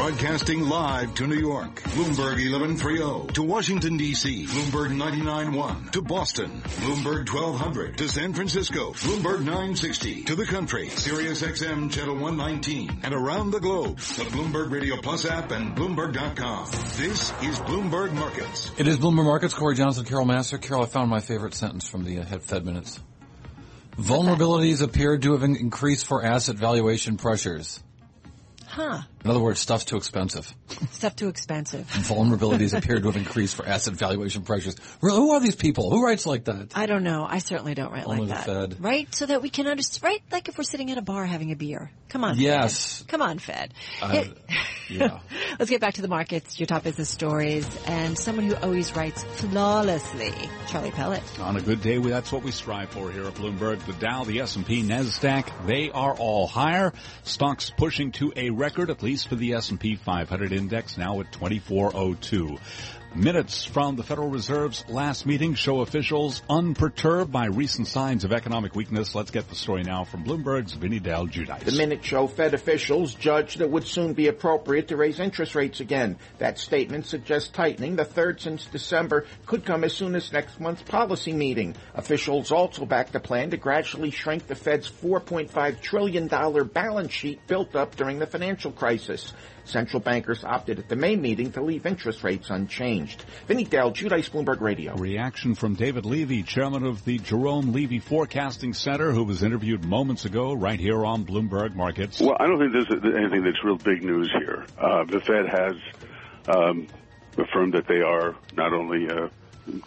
Broadcasting live to New York, Bloomberg 1130. To Washington, D.C., Bloomberg 99.1. To Boston, Bloomberg 1200. To San Francisco, Bloomberg 960. To the country, Sirius XM Channel 119. And around the globe, the Bloomberg Radio Plus app and Bloomberg.com. This is Bloomberg Markets. It is Bloomberg Markets. Cory Johnson, Carol Massar. Carol, I found my favorite sentence from the uh, Fed minutes. Vulnerabilities appeared to have increased for asset valuation pressures. Huh. In other words, stuff's too expensive. Stuff too expensive. Vulnerabilities appear to have increased for asset valuation pressures. Who are these people? Who writes like that? I don't know. I certainly don't write Only like the that. Fed. Right? So that we can understand. Right? Like if we're sitting at a bar having a beer. Come on. Yes. Fed. Come on, Fed. Uh, Hey- yeah. Let's get back to the markets, your top business stories, and someone who always writes flawlessly, Charlie Pellet. On a good day, that's what we strive for here at Bloomberg. The Dow, the S&P, Nasdaq, they are all higher. Stocks pushing to a record, at least for the S&P 500 index, now at 2402. Minutes from the Federal Reserve's last meeting show officials unperturbed by recent signs of economic weakness. Let's get the story now from Bloomberg's Vinny Del Giudice. The minute show Fed officials judged it would soon be appropriate to raise interest rates again. That statement suggests tightening, the third since December, could come as soon as next month's policy meeting. Officials also backed a plan to gradually shrink the Fed's $4.5 trillion balance sheet built up during the financial crisis. Central bankers opted at the May meeting to leave interest rates unchanged. Vinny Del, Giudice Bloomberg Radio. Reaction from David Levy, chairman of the Jerome Levy Forecasting Center, who was interviewed moments ago right here on Bloomberg Markets. Well, I don't think there's anything that's real big news here. Uh, the Fed has um, affirmed that they are not only uh,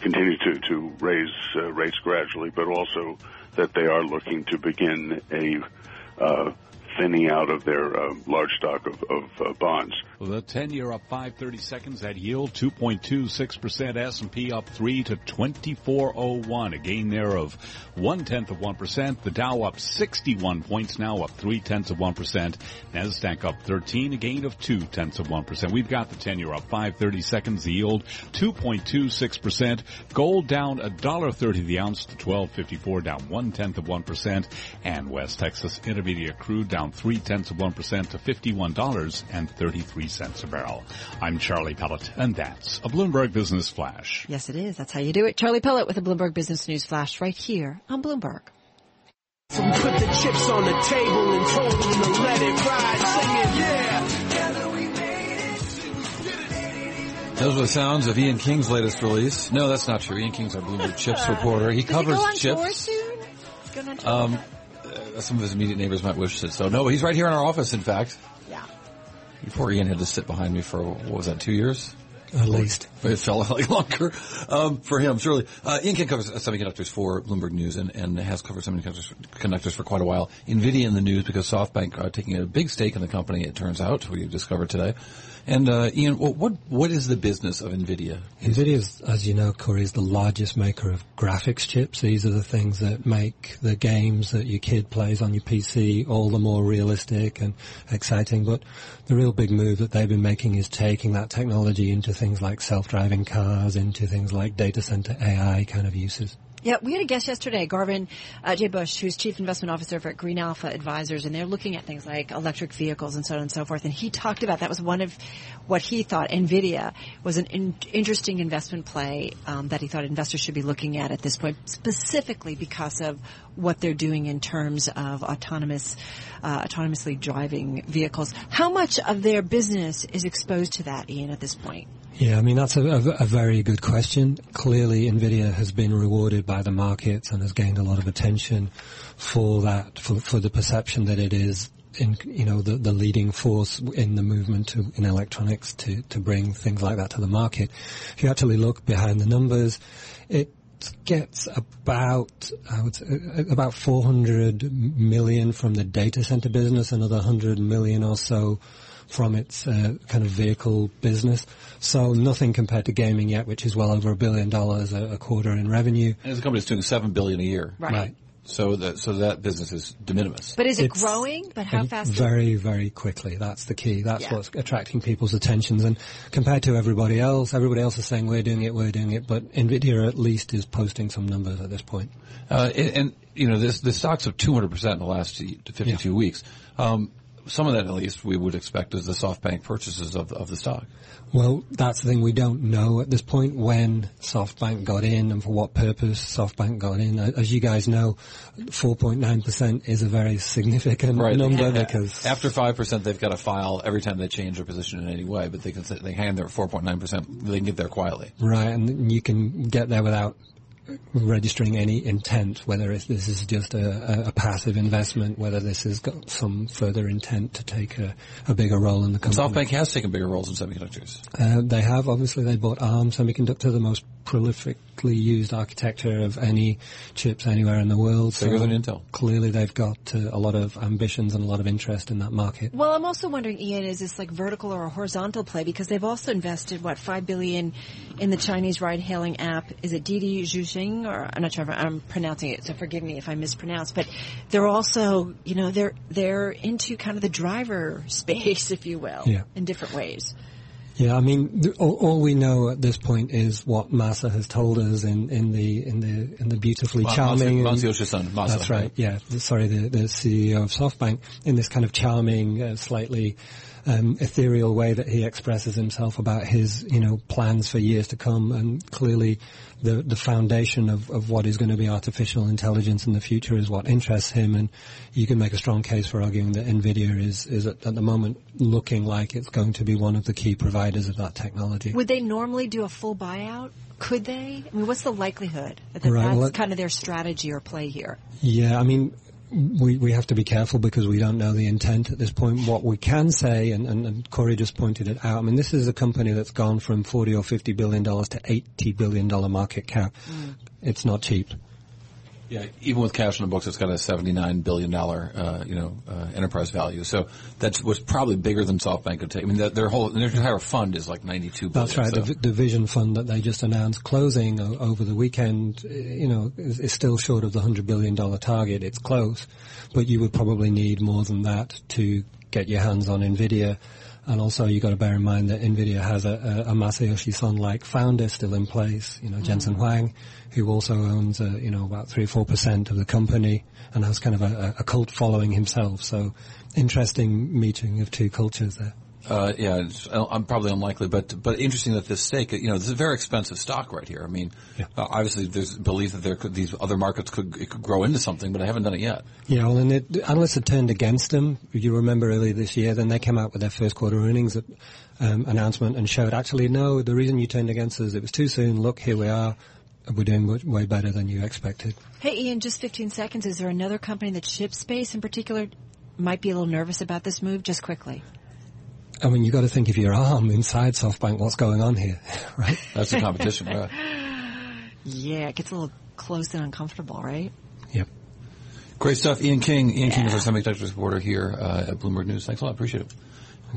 continue to, to raise uh, rates gradually, but also that they are looking to begin a uh, thinning out of their uh, large stock of, of uh, bonds. The 10 year up 530 seconds. at yield 2.26%. S&P up 3 to 2401. A gain there of one tenth of 1%. The Dow up 61 points now up 3 tenths of 1%. Nasdaq up 13. A gain of 2 tenths of 1%. We've got the 10 year up 530 seconds. The yield 2.26%. Gold down $1.30 the ounce to 1254 down one tenth of 1%. And West Texas Intermediate crude down three tenths of 1% to $51.33 a barrel. I'm Charlie Pellet, and that's a Bloomberg Business Flash. Yes, it is. That's how you do it. Charlie Pellet with a Bloomberg Business News Flash right here on Bloomberg. So put the chips on the table and told them to let it ride, singing, yeah. Those were the sounds of Ian King's latest release. No, that's not true. Ian King's our Bloomberg Chips reporter. He Does covers he go on chips. tour soon? He's going on tour? Um, Uh, some of his immediate neighbors might wish it. So no, he's right here in our office. In fact, yeah. before Ian had to sit behind me for what was that, two years? At least. It felt like longer um, for him, surely. Uh, Ian King covers semiconductors for Bloomberg News and, and has covered semiconductors conductors for quite a while. NVIDIA in the news because SoftBank are taking a big stake in the company, it turns out, we discovered today. And uh, Ian, what, what what is the business of NVIDIA? NVIDIA, is, as you know, Cory, is the largest maker of graphics chips. These are the things that make the games that your kid plays on your PC all the more realistic and exciting. But the real big move that they've been making is taking that technology into things like self-driving cars, into things like data center AI kind of uses. Yeah, we had a guest yesterday, Garvin uh, Jabusch, who's Chief Investment Officer for Green Alpha Advisors, and they're looking at things like electric vehicles and so on and so forth. And he talked about that was one of what he thought NVIDIA was an in- interesting investment play um, that he thought investors should be looking at at this point, specifically because of what they're doing in terms of autonomous, uh, autonomously driving vehicles. How much of their business is exposed to that, Ian, at this point? Yeah, I mean, that's a, a, very good question. Clearly, NVIDIA has been rewarded by the markets and has gained a lot of attention for that, for, for the perception that it is in, you know, the, the leading force in the movement to, in electronics to, to bring things like that to the market. If you actually look behind the numbers, it gets about I would say, about 400 million from the data center business, another 100 million or so from its uh, kind of vehicle business. So nothing compared to gaming yet, which is well over a billion dollars a, a quarter in revenue. And the company's doing seven billion a year. Right. right. So that so that business is de minimis. But is it It's growing? But how fast? Very, very quickly. That's the key. That's Yeah. what's attracting people's attentions. And compared to everybody else, everybody else is saying we're doing it, we're doing it, but Nvidia at least is posting some numbers at this point. Uh, and, and, you know, this, the stocks of 200% in the last 52 weeks. Um, some of that, at least, we would expect is the SoftBank purchases of of the stock. Well, that's the thing. We don't know at this point when SoftBank got in and for what purpose SoftBank got in. As you guys know, 4.9% is a very significant Right. number Yeah. because After five percent, they've got to file every time they change their position in any way. But they can they hang there at four point nine percent. They can get there quietly. Right, and you can get there without registering any intent, whether it's, this is just a, a, passive investment, whether this has got some further intent to take a, a bigger role in the company. SoftBank has taken bigger roles in semiconductors. Uh, they have, obviously, they bought ARM Semiconductor, the most prolifically used architecture of any chips anywhere in the world. Bigger so than Intel. Clearly they've got uh, a lot of ambitions and a lot of interest in that market. Well, I'm also wondering, Ian, is this like vertical or a horizontal play? Because they've also invested what five billion in the Chinese ride-hailing app. Is it Didi Chuxing? Or I'm not sure if I'm pronouncing it, so forgive me if I mispronounce. But they're also, you know, they're they're into kind of the driver space, if you will, Yeah. in different ways. Yeah, I mean, th- all, all we know at this point is what Masa has told us in, in the in the in the beautifully Ma- charming. Masa- and- Masa, That's right. right? Yeah. Sorry, the, the CEO of SoftBank in this kind of charming, uh, slightly um, ethereal way that he expresses himself about his, you know, plans for years to come, and clearly the the foundation of, of what is going to be artificial intelligence in the future is what interests him, and you can make a strong case for arguing that Nvidia is is at, at the moment looking like it's going to be one of the key providers of that technology. Would they normally do a full buyout? Could they? I mean, what's the likelihood that Right, that's well, kind of their strategy or play here? Yeah, I mean, we we have to be careful because we don't know the intent at this point. What we can say, and, and, and Cory just pointed it out, I mean, this is a company that's gone from 40 or 50 billion dollars to 80 billion dollar market cap. Mm. It's not cheap. Yeah, even with cash in the books, it's got a seventy-nine billion dollar, uh, you know, uh, enterprise value. So that's was probably bigger than SoftBank could take. I mean, that, their whole their entire fund is like ninety-two billion. That's right. so- The, the Vision Fund that they just announced closing o- over the weekend, uh, you know, is, is still short of the hundred billion dollar target. It's close, but you would probably need more than that to get your hands on Nvidia. And also, you've got to bear in mind that Nvidia has a, a, a Masayoshi Son-like founder still in place. You know, Jensen Huang, who also owns, uh, you know, about three or four percent of the company, and has kind of a, a cult following himself. So, interesting meeting of two cultures there. Uh, yeah, it's, uh, I'm probably unlikely, but but interesting that this stake, you know, this is a very expensive stock right here. I mean, Yeah. uh, obviously there's belief that there could these other markets could it could grow into something, but I haven't done it yet. Yeah, well, and it, the analysts had turned against them. If you remember earlier this year, then they came out with their first quarter earnings um, announcement and showed actually, no, the reason you turned against us, it was too soon. Look, here we are. We're doing way better than you expected. Hey, Ian, just 15 seconds. Is there another company that chip space in particular might be a little nervous about this move? Just quickly. I mean, you've got to think of you're arm inside SoftBank, what's going on here, right? That's the competition. right? Yeah, it gets a little close and uncomfortable, right? Yep. Great stuff, Ian King. Ian King is our semiconductor reporter here uh, at Bloomberg News. Thanks a lot. Appreciate it.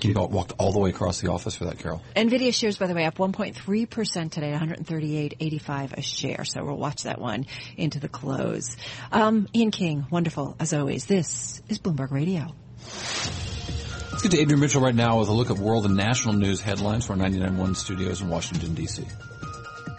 You walked all the way across the office for that, Carol. Nvidia shares, by the way, up 1.3% today, 138.85 a share. So we'll watch that one into the close. Um, Ian King, wonderful as always. This is Bloomberg Radio. Let's get to Adrian Mitchell right now with a look at world and national news headlines from our 99.1 studios in Washington, D.C.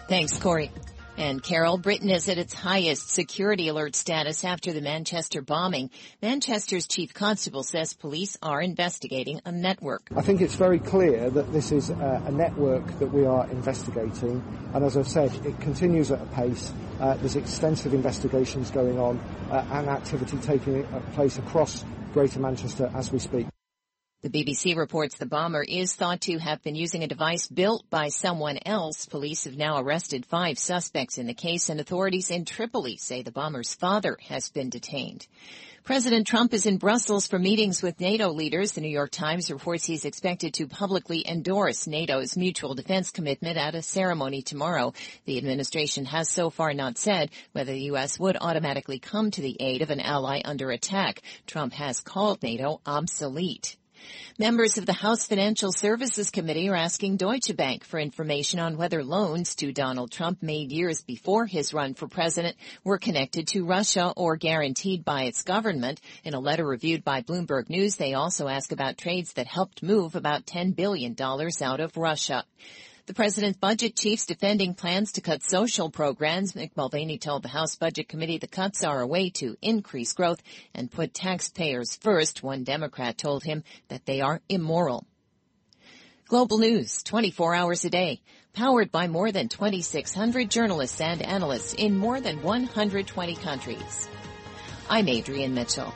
Thanks, Cory. And Carol, Britain is at its highest security alert status after the Manchester bombing. Manchester's chief constable says police are investigating a network. I think it's very clear that this is a, a network that we are investigating, and as I've said, it continues at a pace. Uh, there's extensive investigations going on uh, and activity taking uh, place across Greater Manchester as we speak. The BBC reports the bomber is thought to have been using a device built by someone else. Police have now arrested five suspects in the case and authorities in Tripoli say the bomber's father has been detained. President Trump is in Brussels for meetings with NATO leaders. The New York Times reports he's expected to publicly endorse NATO's mutual defense commitment at a ceremony tomorrow. The administration has so far not said whether the U.S. would automatically come to the aid of an ally under attack. Trump has called NATO obsolete. Members of the House Financial Services Committee are asking Deutsche Bank for information on whether loans to Donald Trump made years before his run for president were connected to Russia or guaranteed by its government. In a letter reviewed by Bloomberg News, they also ask about trades that helped move about $10 billion out of Russia. The president's budget chiefs defending plans to cut social programs. Mick Mulvaney told the House Budget Committee the cuts are a way to increase growth and put taxpayers first. One Democrat told him that they are immoral. Global news 24 hours a day, powered by more than 2,600 journalists and analysts in more than 120 countries. I'm Adrienne Mitchell.